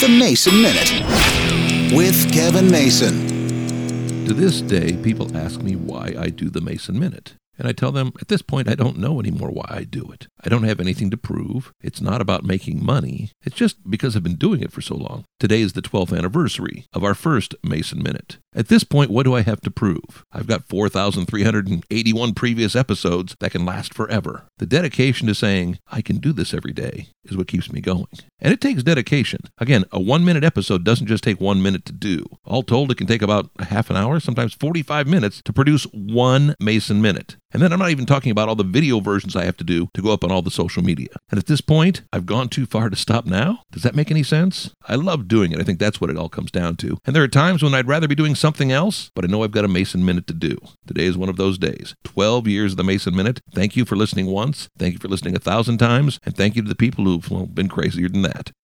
The Mason Minute with Kevin Mason. To this day, people ask me why I do the Mason Minute. And I tell them, at this point, I don't know anymore why I do it. I don't have anything to prove. It's not about making money. It's just because I've been doing it for so long. Today is the 12th anniversary of our first Mason Minute. At this point, what do I have to prove? I've got 4,381 previous episodes that can last forever. The dedication to saying, I can do this every day, is what keeps me going. And it takes dedication. Again, a one minute episode doesn't just take one minute to do. All told, it can take about a half an hour, sometimes 45 minutes to produce one Mason Minute. And then I'm not even talking about all the video versions I have to do to go up on all the social media. And at this point, I've gone too far to stop now? Does that make any sense? I love doing it. I think that's what it all comes down to. And there are times when I'd rather be doing something else, but I know I've got a Mason Minute to do. Today is one of those days. 12 years of the Mason Minute. Thank you for listening once. Thank you for listening a thousand times. And thank you to the people who've well, been crazier than that.